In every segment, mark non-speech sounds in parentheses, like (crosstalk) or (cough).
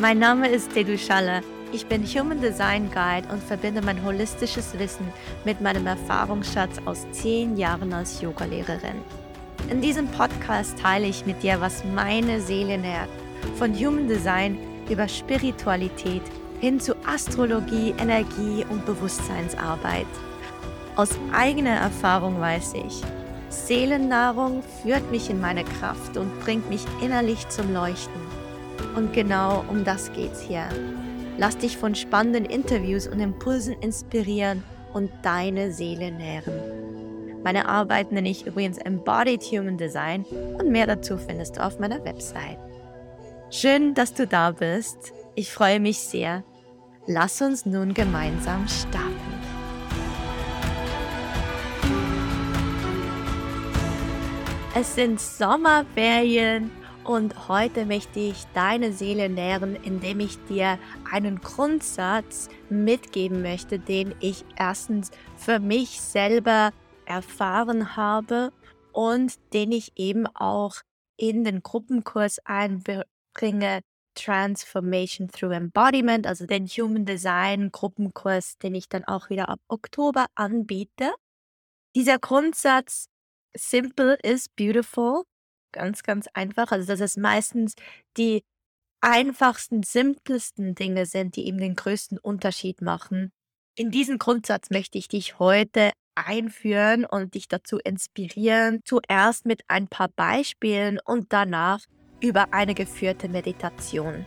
Mein Name ist Dedu Schaller. Ich bin Human Design Guide und verbinde mein holistisches Wissen mit meinem Erfahrungsschatz aus zehn Jahren als Yogalehrerin. In diesem Podcast teile ich mit dir, was meine Seele nährt. Von Human Design über Spiritualität hin zu Astrologie, Energie und Bewusstseinsarbeit. Aus eigener Erfahrung weiß ich, Seelennahrung führt mich in meine Kraft und bringt mich innerlich zum Leuchten. Und genau um das geht's hier. Lass dich von spannenden Interviews und Impulsen inspirieren und deine Seele nähren. Meine Arbeit nenne ich übrigens Embodied Human Design und mehr dazu findest du auf meiner Website. Schön, dass du da bist. Ich freue mich sehr. Lass uns nun gemeinsam starten. Es sind Sommerferien und heute möchte ich deine Seele nähren, indem ich dir einen Grundsatz mitgeben möchte, den ich erstens für mich selber erfahren habe und den ich eben auch in den Gruppenkurs einbringe, Transformation Through Embodiment, also den Human Design Gruppenkurs, den ich dann auch wieder ab Oktober anbiete. Dieser Grundsatz Simple is beautiful Ganz, ganz einfach. Also, dass es meistens die einfachsten, simpelsten Dinge sind, die eben den größten Unterschied machen. In diesen Grundsatz möchte ich dich heute einführen und dich dazu inspirieren, zuerst mit ein paar Beispielen und danach über eine geführte Meditation.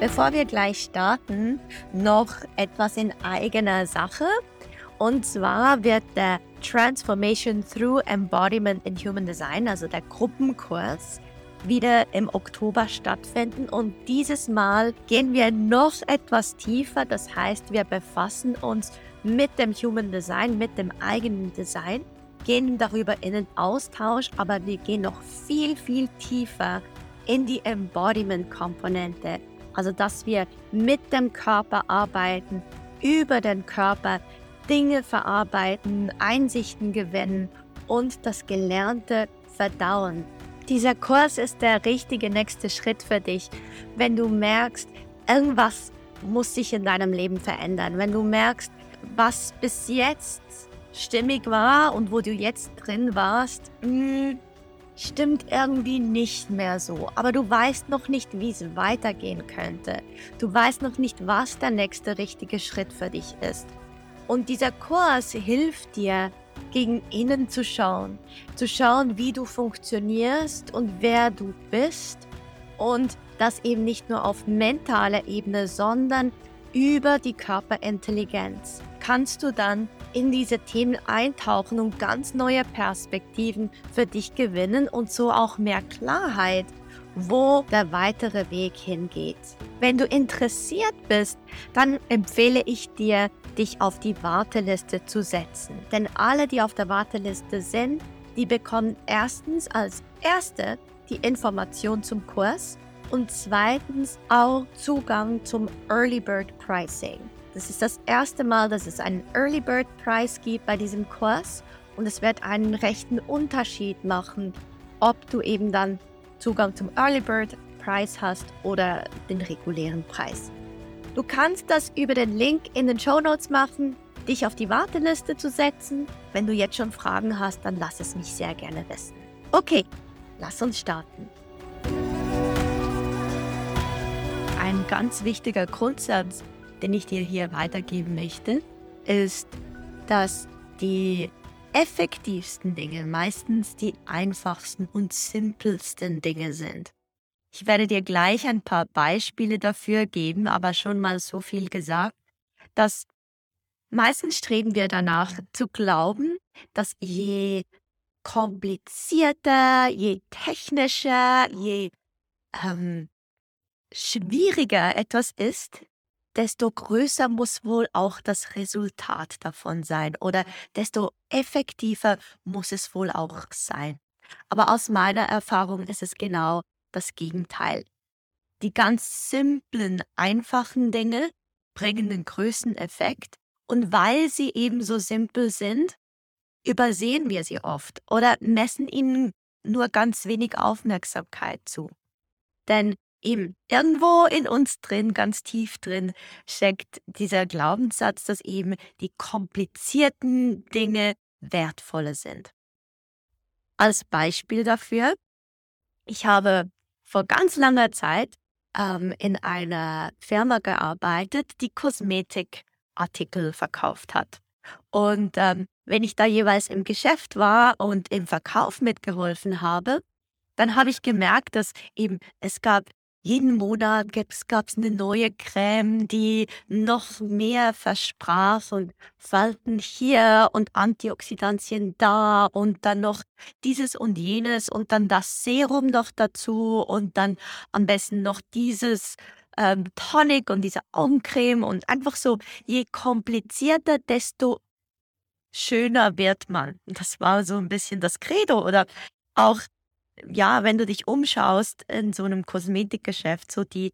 Bevor wir gleich starten, noch etwas in eigener Sache. Und zwar wird der Transformation Through Embodiment in Human Design, also der Gruppenkurs, wieder im Oktober stattfinden. Und dieses Mal gehen wir noch etwas tiefer. Das heißt, wir befassen uns mit dem Human Design, mit dem eigenen Design, gehen darüber in den Austausch, aber wir gehen noch viel, viel tiefer in die Embodiment-Komponente. Also, dass wir mit dem Körper arbeiten, über den Körper, Dinge verarbeiten, Einsichten gewinnen und das Gelernte verdauen. Dieser Kurs ist der richtige nächste Schritt für dich, wenn du merkst, irgendwas muss sich in deinem Leben verändern. Wenn du merkst, was bis jetzt stimmig war und wo du jetzt drin warst, mh, hm, stimmt irgendwie nicht mehr so. Aber du weißt noch nicht, wie es weitergehen könnte. Du weißt noch nicht, was der nächste richtige Schritt für dich ist. Und dieser Kurs hilft dir, gegen innen zu schauen, zu schauen, wie du funktionierst und wer du bist. Und das eben nicht nur auf mentaler Ebene, sondern über die Körperintelligenz. Kannst du dann in diese Themen eintauchen und ganz neue Perspektiven für dich gewinnen und so auch mehr Klarheit wo der weitere Weg hingeht. Wenn du interessiert bist, dann empfehle ich dir, dich auf die Warteliste zu setzen. Denn alle, die auf der Warteliste sind, die bekommen erstens als erste die Information zum Kurs und zweitens auch Zugang zum Early Bird Pricing. Das ist das erste Mal, dass es einen Early Bird Price gibt bei diesem Kurs und es wird einen rechten Unterschied machen, ob du eben dann Zugang zum Early Bird Preis hast oder den regulären Preis. Du kannst das über den Link in den Show Notes machen, dich auf die Warteliste zu setzen. Wenn du jetzt schon Fragen hast, dann lass es mich sehr gerne wissen. Okay, lass uns starten. Ein ganz wichtiger Grundsatz, den ich dir hier weitergeben möchte, ist, dass die effektivsten Dinge meistens die einfachsten und simpelsten Dinge sind. Ich werde dir gleich ein paar Beispiele dafür geben, aber schon mal so viel gesagt, dass meistens streben wir danach zu glauben, dass je komplizierter, je technischer, je ähm, schwieriger etwas ist, desto größer muss wohl auch das Resultat davon sein oder desto effektiver muss es wohl auch sein. Aber aus meiner Erfahrung ist es genau das Gegenteil. Die ganz simplen, einfachen Dinge bringen den größten Effekt und weil sie eben so simpel sind, übersehen wir sie oft oder messen ihnen nur ganz wenig Aufmerksamkeit zu. Denn eben irgendwo in uns drin, ganz tief drin, steckt dieser Glaubenssatz, dass eben die komplizierten Dinge wertvoller sind. Als Beispiel dafür, ich habe vor ganz langer Zeit ähm, in einer Firma gearbeitet, die Kosmetikartikel verkauft hat. Und ähm, wenn ich da jeweils im Geschäft war und im Verkauf mitgeholfen habe, dann habe ich gemerkt, dass eben es gab jeden Monat gab es eine neue Creme, die noch mehr versprach und Falten hier und Antioxidantien da und dann noch dieses und jenes und dann das Serum noch dazu und dann am besten noch dieses ähm, Tonic und diese Augencreme und einfach so, je komplizierter, desto schöner wird man. Das war so ein bisschen das Credo oder auch ja, wenn du dich umschaust in so einem Kosmetikgeschäft, so die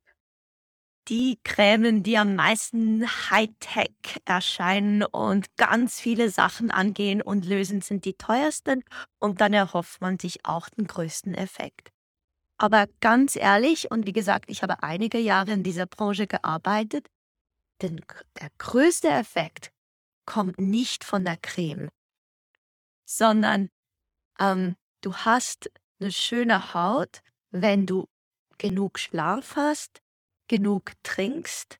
die Cremen, die am meisten Hightech erscheinen und ganz viele Sachen angehen und lösen, sind die teuersten und dann erhofft man sich auch den größten Effekt. Aber ganz ehrlich, und wie gesagt, ich habe einige Jahre in dieser Branche gearbeitet, denn der größte Effekt kommt nicht von der Creme, sondern ähm, du hast eine schöne Haut, wenn du genug Schlaf hast, genug trinkst,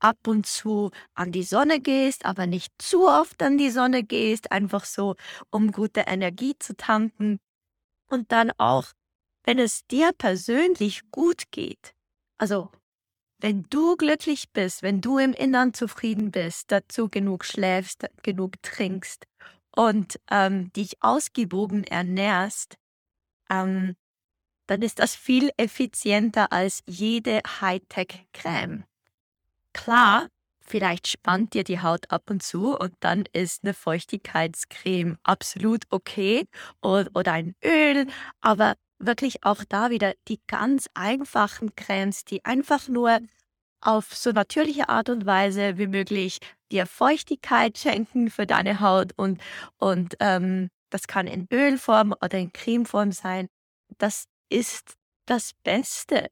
ab und zu an die Sonne gehst, aber nicht zu oft an die Sonne gehst, einfach so, um gute Energie zu tanken. Und dann auch, wenn es dir persönlich gut geht, also wenn du glücklich bist, wenn du im Innern zufrieden bist, dazu genug schläfst, genug trinkst und ähm, dich ausgewogen ernährst, ähm, dann ist das viel effizienter als jede Hightech-Creme. Klar, vielleicht spannt dir die Haut ab und zu und dann ist eine Feuchtigkeitscreme absolut okay oder, oder ein Öl, aber wirklich auch da wieder die ganz einfachen Cremes, die einfach nur auf so natürliche Art und Weise wie möglich dir Feuchtigkeit schenken für deine Haut und, und ähm, das kann in Ölform oder in Cremeform sein. Das ist das Beste.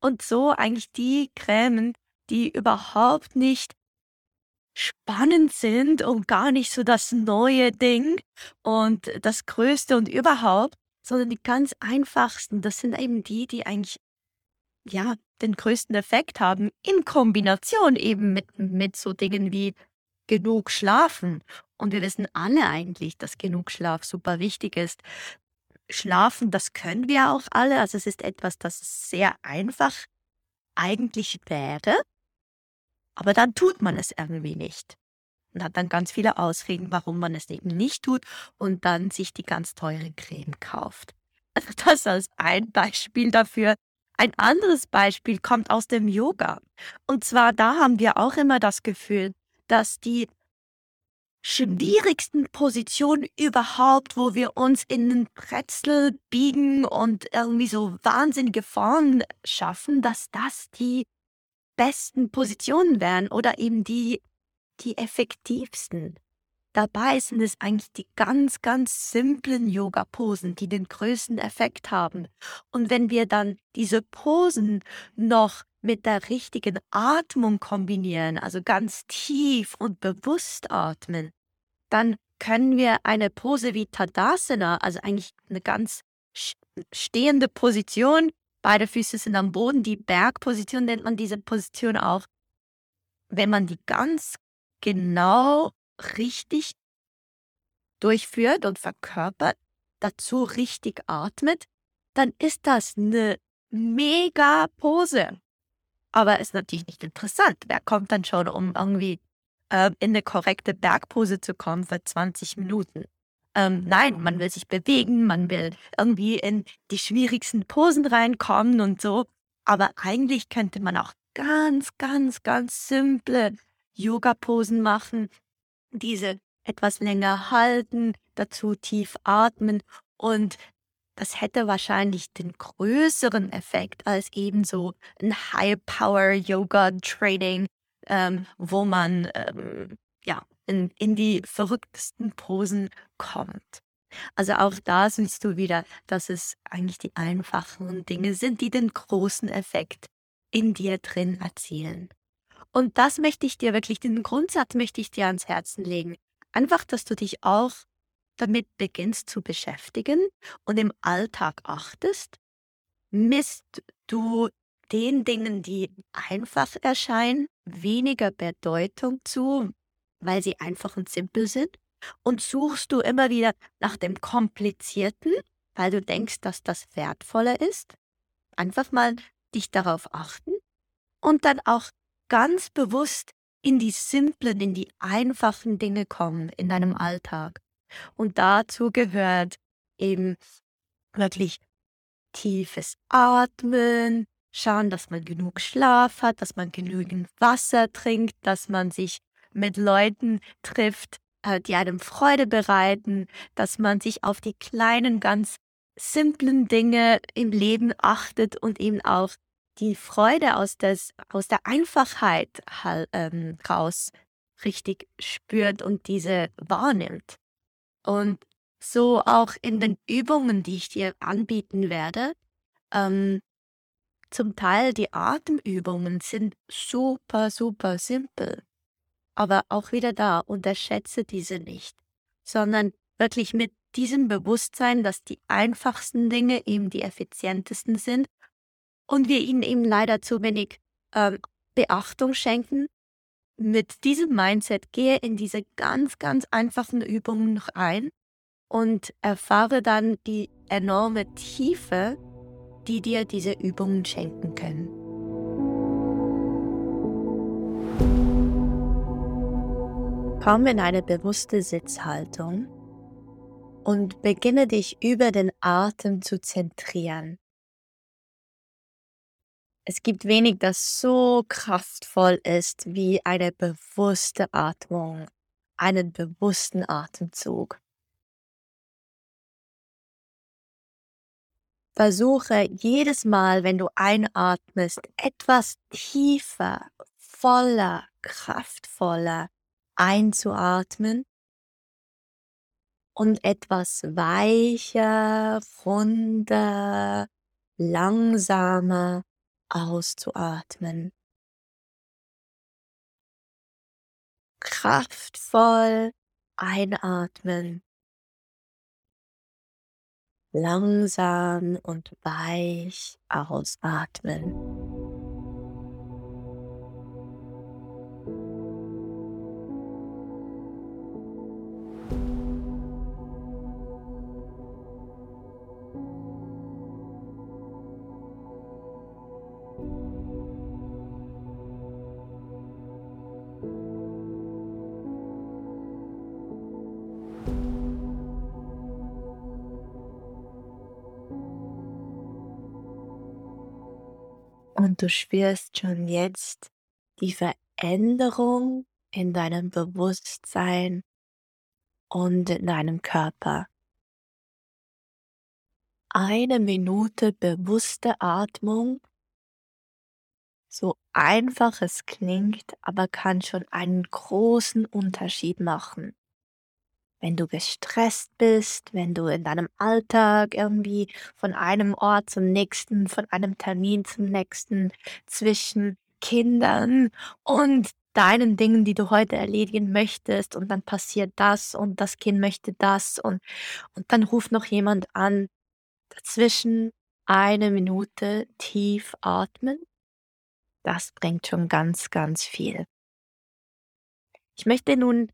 Und so eigentlich die Cremen, die überhaupt nicht spannend sind und gar nicht so das neue Ding und das Größte und überhaupt, sondern die ganz einfachsten, das sind eben die, die eigentlich ja den größten Effekt haben in Kombination eben mit, mit so Dingen wie genug schlafen. Und wir wissen alle eigentlich, dass genug Schlaf super wichtig ist. Schlafen, das können wir auch alle. Also es ist etwas, das sehr einfach eigentlich wäre. Aber dann tut man es irgendwie nicht. Und hat dann ganz viele Ausreden, warum man es eben nicht tut und dann sich die ganz teure Creme kauft. (laughs) Also das als ein Beispiel dafür. Ein anderes Beispiel kommt aus dem Yoga. Und zwar da haben wir auch immer das Gefühl, dass die schwierigsten Positionen überhaupt, wo wir uns in den Pretzel biegen und irgendwie so wahnsinnige Formen schaffen, dass das die besten Positionen wären oder eben die, die effektivsten. Dabei sind es eigentlich die ganz, ganz simplen Yoga-Posen, die den größten Effekt haben. Und wenn wir dann diese Posen noch mit der richtigen Atmung kombinieren, also ganz tief und bewusst atmen, dann können wir eine Pose wie Tadasana, also eigentlich eine ganz stehende Position, beide Füße sind am Boden, die Bergposition nennt man diese Position auch. Wenn man die ganz genau richtig durchführt und verkörpert, dazu richtig atmet, dann ist das eine mega Pose. Aber ist natürlich nicht interessant. Wer kommt dann schon, um irgendwie äh, in eine korrekte Bergpose zu kommen für 20 Minuten? Ähm, nein, man will sich bewegen, man will irgendwie in die schwierigsten Posen reinkommen und so. Aber eigentlich könnte man auch ganz, ganz, ganz simple Yoga-Posen machen, diese etwas länger halten, dazu tief atmen und das hätte wahrscheinlich den größeren Effekt als eben so ein High-Power-Yoga-Training, ähm, wo man ähm, ja, in, in die verrücktesten Posen kommt. Also auch da siehst du wieder, dass es eigentlich die einfachen Dinge sind, die den großen Effekt in dir drin erzielen. Und das möchte ich dir wirklich, den Grundsatz möchte ich dir ans Herzen legen. Einfach, dass du dich auch damit beginnst zu beschäftigen und im Alltag achtest, misst du den Dingen, die einfach erscheinen, weniger Bedeutung zu, weil sie einfach und simpel sind und suchst du immer wieder nach dem Komplizierten, weil du denkst, dass das wertvoller ist. Einfach mal dich darauf achten und dann auch ganz bewusst in die simplen, in die einfachen Dinge kommen in deinem Alltag. Und dazu gehört eben wirklich tiefes Atmen, schauen, dass man genug Schlaf hat, dass man genügend Wasser trinkt, dass man sich mit Leuten trifft, äh, die einem Freude bereiten, dass man sich auf die kleinen, ganz simplen Dinge im Leben achtet und eben auch die Freude aus, des, aus der Einfachheit ähm, raus richtig spürt und diese wahrnimmt. Und so auch in den Übungen, die ich dir anbieten werde, ähm, zum Teil die Atemübungen sind super, super simpel. Aber auch wieder da, unterschätze diese nicht, sondern wirklich mit diesem Bewusstsein, dass die einfachsten Dinge eben die effizientesten sind und wir ihnen eben leider zu wenig ähm, Beachtung schenken. Mit diesem Mindset gehe in diese ganz, ganz einfachen Übungen noch ein und erfahre dann die enorme Tiefe, die dir diese Übungen schenken können. Komm in eine bewusste Sitzhaltung und beginne dich über den Atem zu zentrieren. Es gibt wenig, das so kraftvoll ist wie eine bewusste Atmung, einen bewussten Atemzug. Versuche jedes Mal, wenn du einatmest, etwas tiefer, voller, kraftvoller einzuatmen und etwas weicher, runder, langsamer auszuatmen. Kraftvoll einatmen langsam und weich ausatmen. Und du spürst schon jetzt die Veränderung in deinem Bewusstsein und in deinem Körper. Eine Minute bewusste Atmung, so einfach es klingt, aber kann schon einen großen Unterschied machen wenn du gestresst bist, wenn du in deinem Alltag irgendwie von einem Ort zum nächsten, von einem Termin zum nächsten, zwischen Kindern und deinen Dingen, die du heute erledigen möchtest und dann passiert das und das Kind möchte das und, und dann ruft noch jemand an. Dazwischen eine Minute tief atmen. Das bringt schon ganz, ganz viel. Ich möchte nun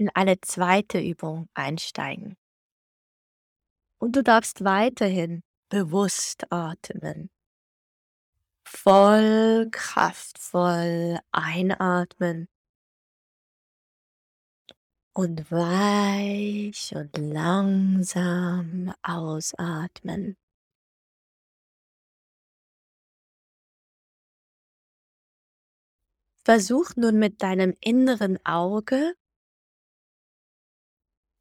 in eine zweite Übung einsteigen. Und du darfst weiterhin bewusst atmen. Voll kraftvoll einatmen und weich und langsam ausatmen. Versuch nun mit deinem inneren Auge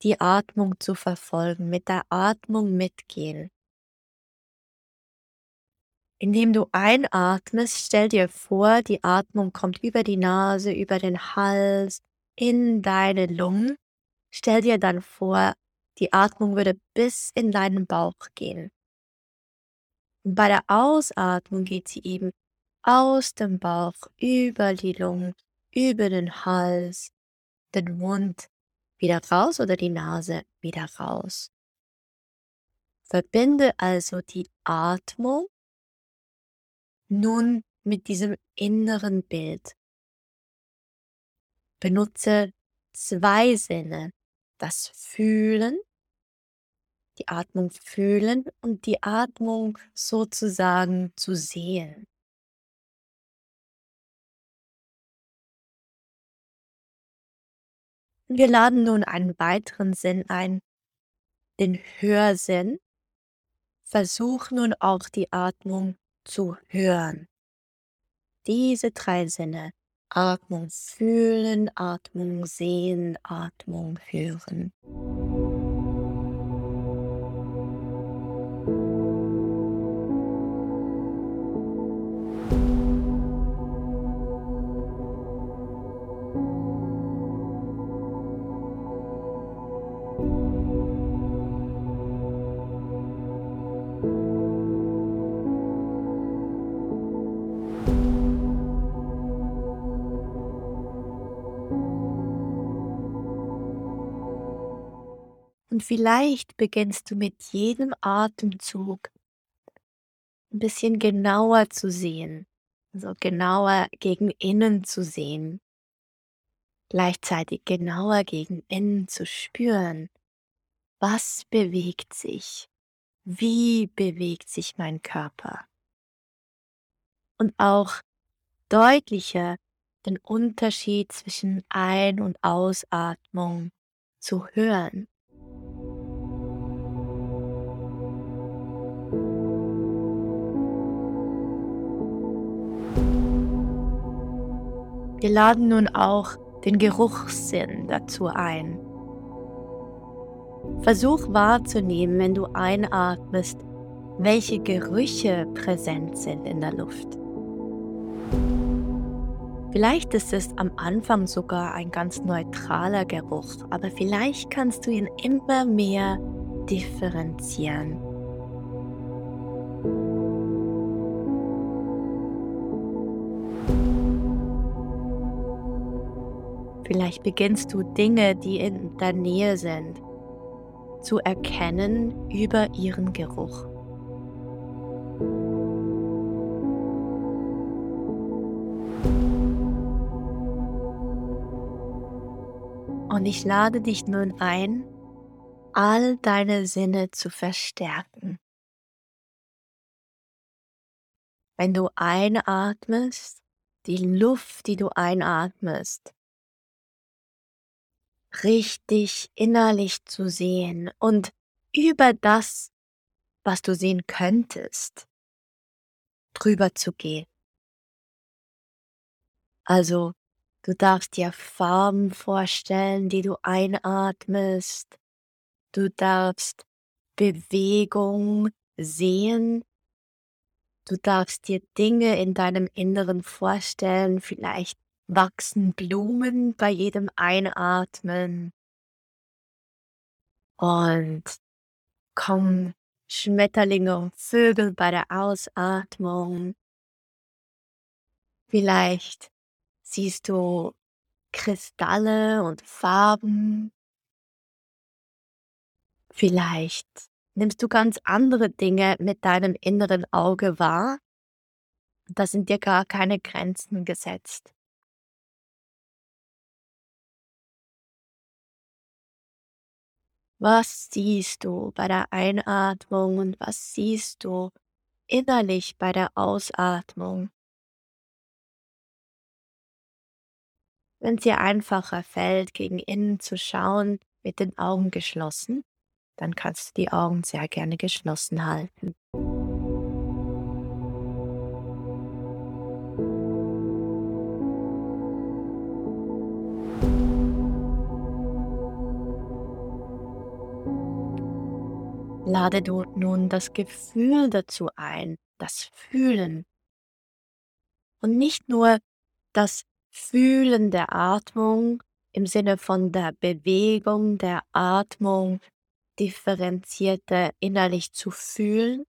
die Atmung zu verfolgen, mit der Atmung mitgehen. Indem du einatmest, stell dir vor, die Atmung kommt über die Nase, über den Hals, in deine Lungen. Stell dir dann vor, Die Atmung würde bis in deinen Bauch gehen. Und bei der Ausatmung geht sie eben aus dem Bauch über die Lungen, über den Hals, den Mund wieder raus oder die Nase wieder raus. Verbinde also die Atmung nun mit diesem inneren Bild. Benutze zwei Sinne, das Fühlen, die Atmung fühlen und die Atmung sozusagen zu sehen. Wir laden nun einen weiteren Sinn ein, den Hörsinn. Versuch nun auch die Atmung zu hören. Diese drei Sinne. Atmung fühlen, Atmung sehen, Atmung hören. Und vielleicht beginnst du mit jedem Atemzug ein bisschen genauer zu sehen, also genauer gegen innen zu sehen, gleichzeitig genauer gegen innen zu spüren. Was bewegt sich? Wie bewegt sich mein Körper? Und auch deutlicher den Unterschied zwischen Ein- und Ausatmung zu hören. Wir laden nun auch den Geruchssinn dazu ein. Versuch wahrzunehmen, wenn du einatmest, welche Gerüche präsent sind in der Luft. Vielleicht ist es am Anfang sogar ein ganz neutraler Geruch, aber vielleicht kannst du ihn immer mehr differenzieren. Vielleicht beginnst du Dinge, die in der Nähe sind, zu erkennen über ihren Geruch. Und ich lade dich nun ein, all deine Sinne zu verstärken. Wenn du einatmest, die Luft, die du einatmest, richtig innerlich zu sehen und über das, was du sehen könntest, drüber zu gehen. Also, du darfst dir Farben vorstellen, die du einatmest. Du darfst Bewegung sehen. Du darfst dir Dinge in deinem Inneren vorstellen, vielleicht wachsen Blumen bei jedem Einatmen und kommen Schmetterlinge und Vögel bei der Ausatmung. Vielleicht siehst du Kristalle und Farben. Vielleicht nimmst du ganz andere Dinge mit deinem inneren Auge wahr. Da sind dir gar keine Grenzen gesetzt. Was siehst du bei der Einatmung und was siehst du innerlich bei der Ausatmung? Wenn es dir einfacher fällt, gegen innen zu schauen, mit den Augen geschlossen, dann kannst du die Augen sehr gerne geschlossen halten. Lade du nun das Gefühl dazu ein, das Fühlen. Und nicht nur das Fühlen der Atmung im Sinne von der Bewegung der Atmung, differenzierter innerlich zu fühlen,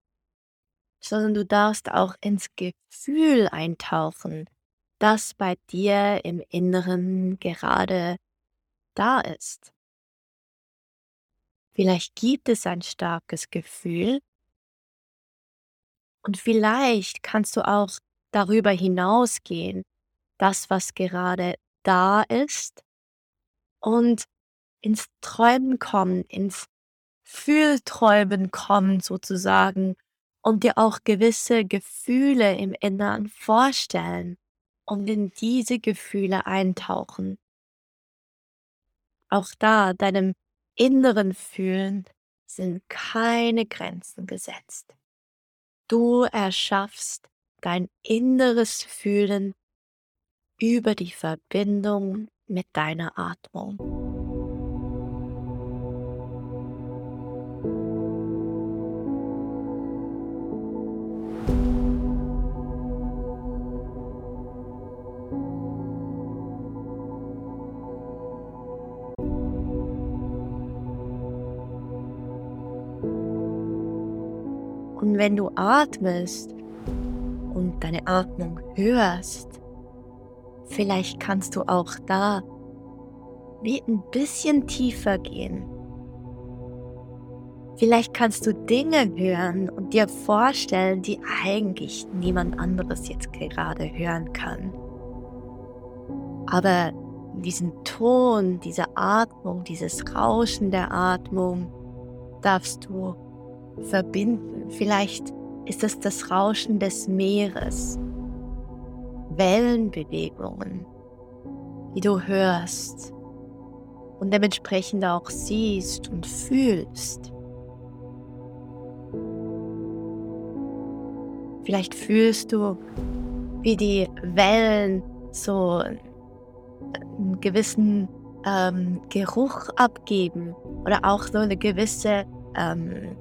sondern du darfst auch ins Gefühl eintauchen, das bei dir im Inneren gerade da ist. Vielleicht gibt es ein starkes Gefühl und vielleicht kannst du auch darüber hinausgehen, das, was gerade da ist, und ins Träumen kommen, ins Fühlträumen kommen sozusagen und dir auch gewisse Gefühle im Inneren vorstellen und in diese Gefühle eintauchen. Auch da, deinem inneren Fühlen sind keine Grenzen gesetzt. Du erschaffst dein inneres Fühlen über die Verbindung mit deiner Atmung. Wenn du atmest und deine Atmung hörst, vielleicht kannst du auch da wie ein bisschen tiefer gehen. Vielleicht kannst du Dinge hören und dir vorstellen, die eigentlich niemand anderes jetzt gerade hören kann. Aber diesen Ton, diese Atmung, dieses Rauschen der Atmung darfst du verbinden. Vielleicht ist es das Rauschen des Meeres, Wellenbewegungen, die du hörst und dementsprechend auch siehst und fühlst. Vielleicht fühlst du, wie die Wellen so einen gewissen ähm, Geruch abgeben oder auch so eine gewisse ähm,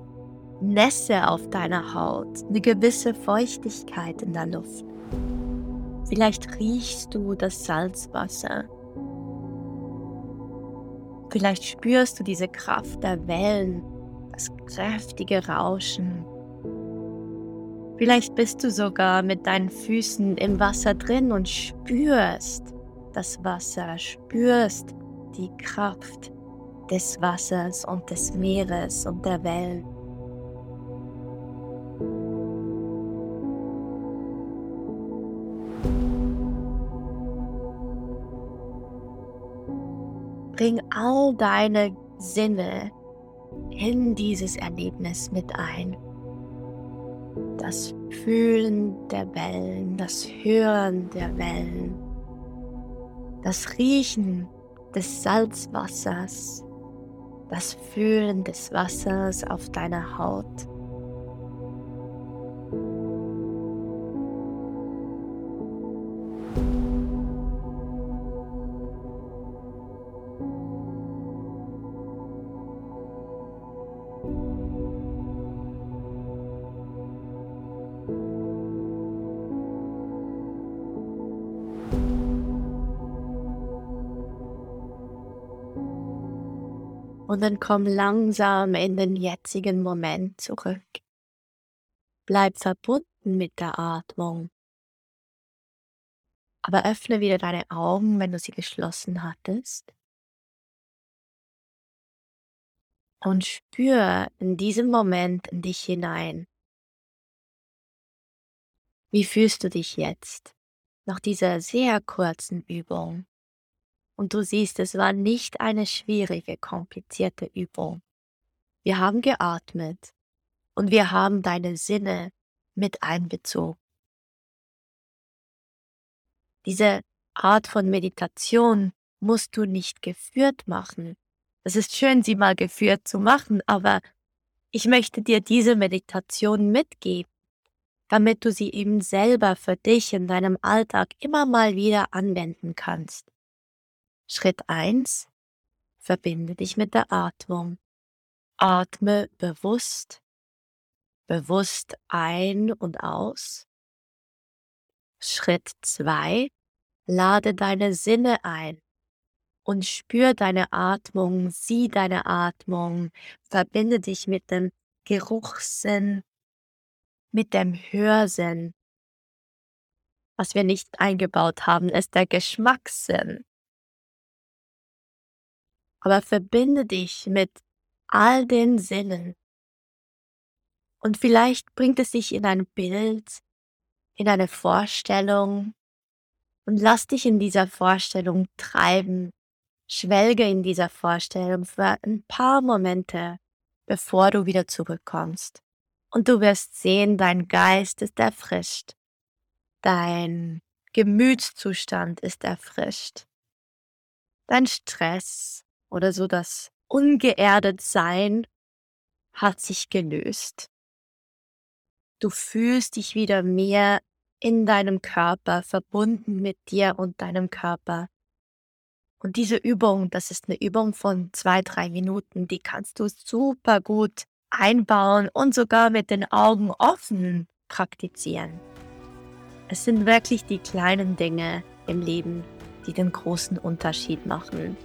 Nässe auf deiner Haut, eine gewisse Feuchtigkeit in der Luft. Vielleicht riechst du das Salzwasser. Vielleicht spürst du diese Kraft der Wellen, das kräftige Rauschen. Vielleicht bist du sogar mit deinen Füßen im Wasser drin und spürst das Wasser, spürst die Kraft des Wassers und des Meeres und der Wellen. Bring all deine Sinne in dieses Erlebnis mit ein. Das Fühlen der Wellen, das Hören der Wellen, das Riechen des Salzwassers, das Fühlen des Wassers auf deiner Haut. Dann komm langsam in den jetzigen Moment zurück. Bleib verbunden mit der Atmung. Aber öffne wieder deine Augen, wenn du sie geschlossen hattest. Und spür in diesem Moment in dich hinein. Wie fühlst du dich jetzt nach dieser sehr kurzen Übung? Und du siehst, es war nicht eine schwierige, komplizierte Übung. Wir haben geatmet und wir haben deine Sinne mit einbezogen. Diese Art von Meditation musst du nicht geführt machen. Es ist schön, sie mal geführt zu machen, aber ich möchte dir diese Meditation mitgeben, damit du sie eben selber für dich in deinem Alltag immer mal wieder anwenden kannst. Schritt 1. Verbinde dich mit der Atmung. Atme bewusst, bewusst ein und aus. Schritt 2. Lade deine Sinne ein. und spür deine Atmung, sieh deine Atmung, verbinde dich mit dem Geruchssinn, mit dem Hörsinn. Was wir nicht eingebaut haben, ist der Geschmackssinn. Aber verbinde dich mit all den Sinnen. Und vielleicht bringt es dich in ein Bild, in eine Vorstellung und lass dich in dieser Vorstellung treiben. Schwelge in dieser Vorstellung für ein paar Momente, bevor du wieder zurückkommst. Und du wirst sehen, dein Geist ist erfrischt. Dein Gemütszustand ist erfrischt. Dein Stress oder so das ungeerdet Sein hat sich gelöst. Du fühlst dich wieder mehr in deinem Körper, verbunden mit dir und deinem Körper. Und diese Übung, das ist eine Übung von zwei, drei Minuten, die kannst du super gut einbauen und sogar mit den Augen offen praktizieren. Es sind wirklich die kleinen Dinge im Leben, die den großen Unterschied machen.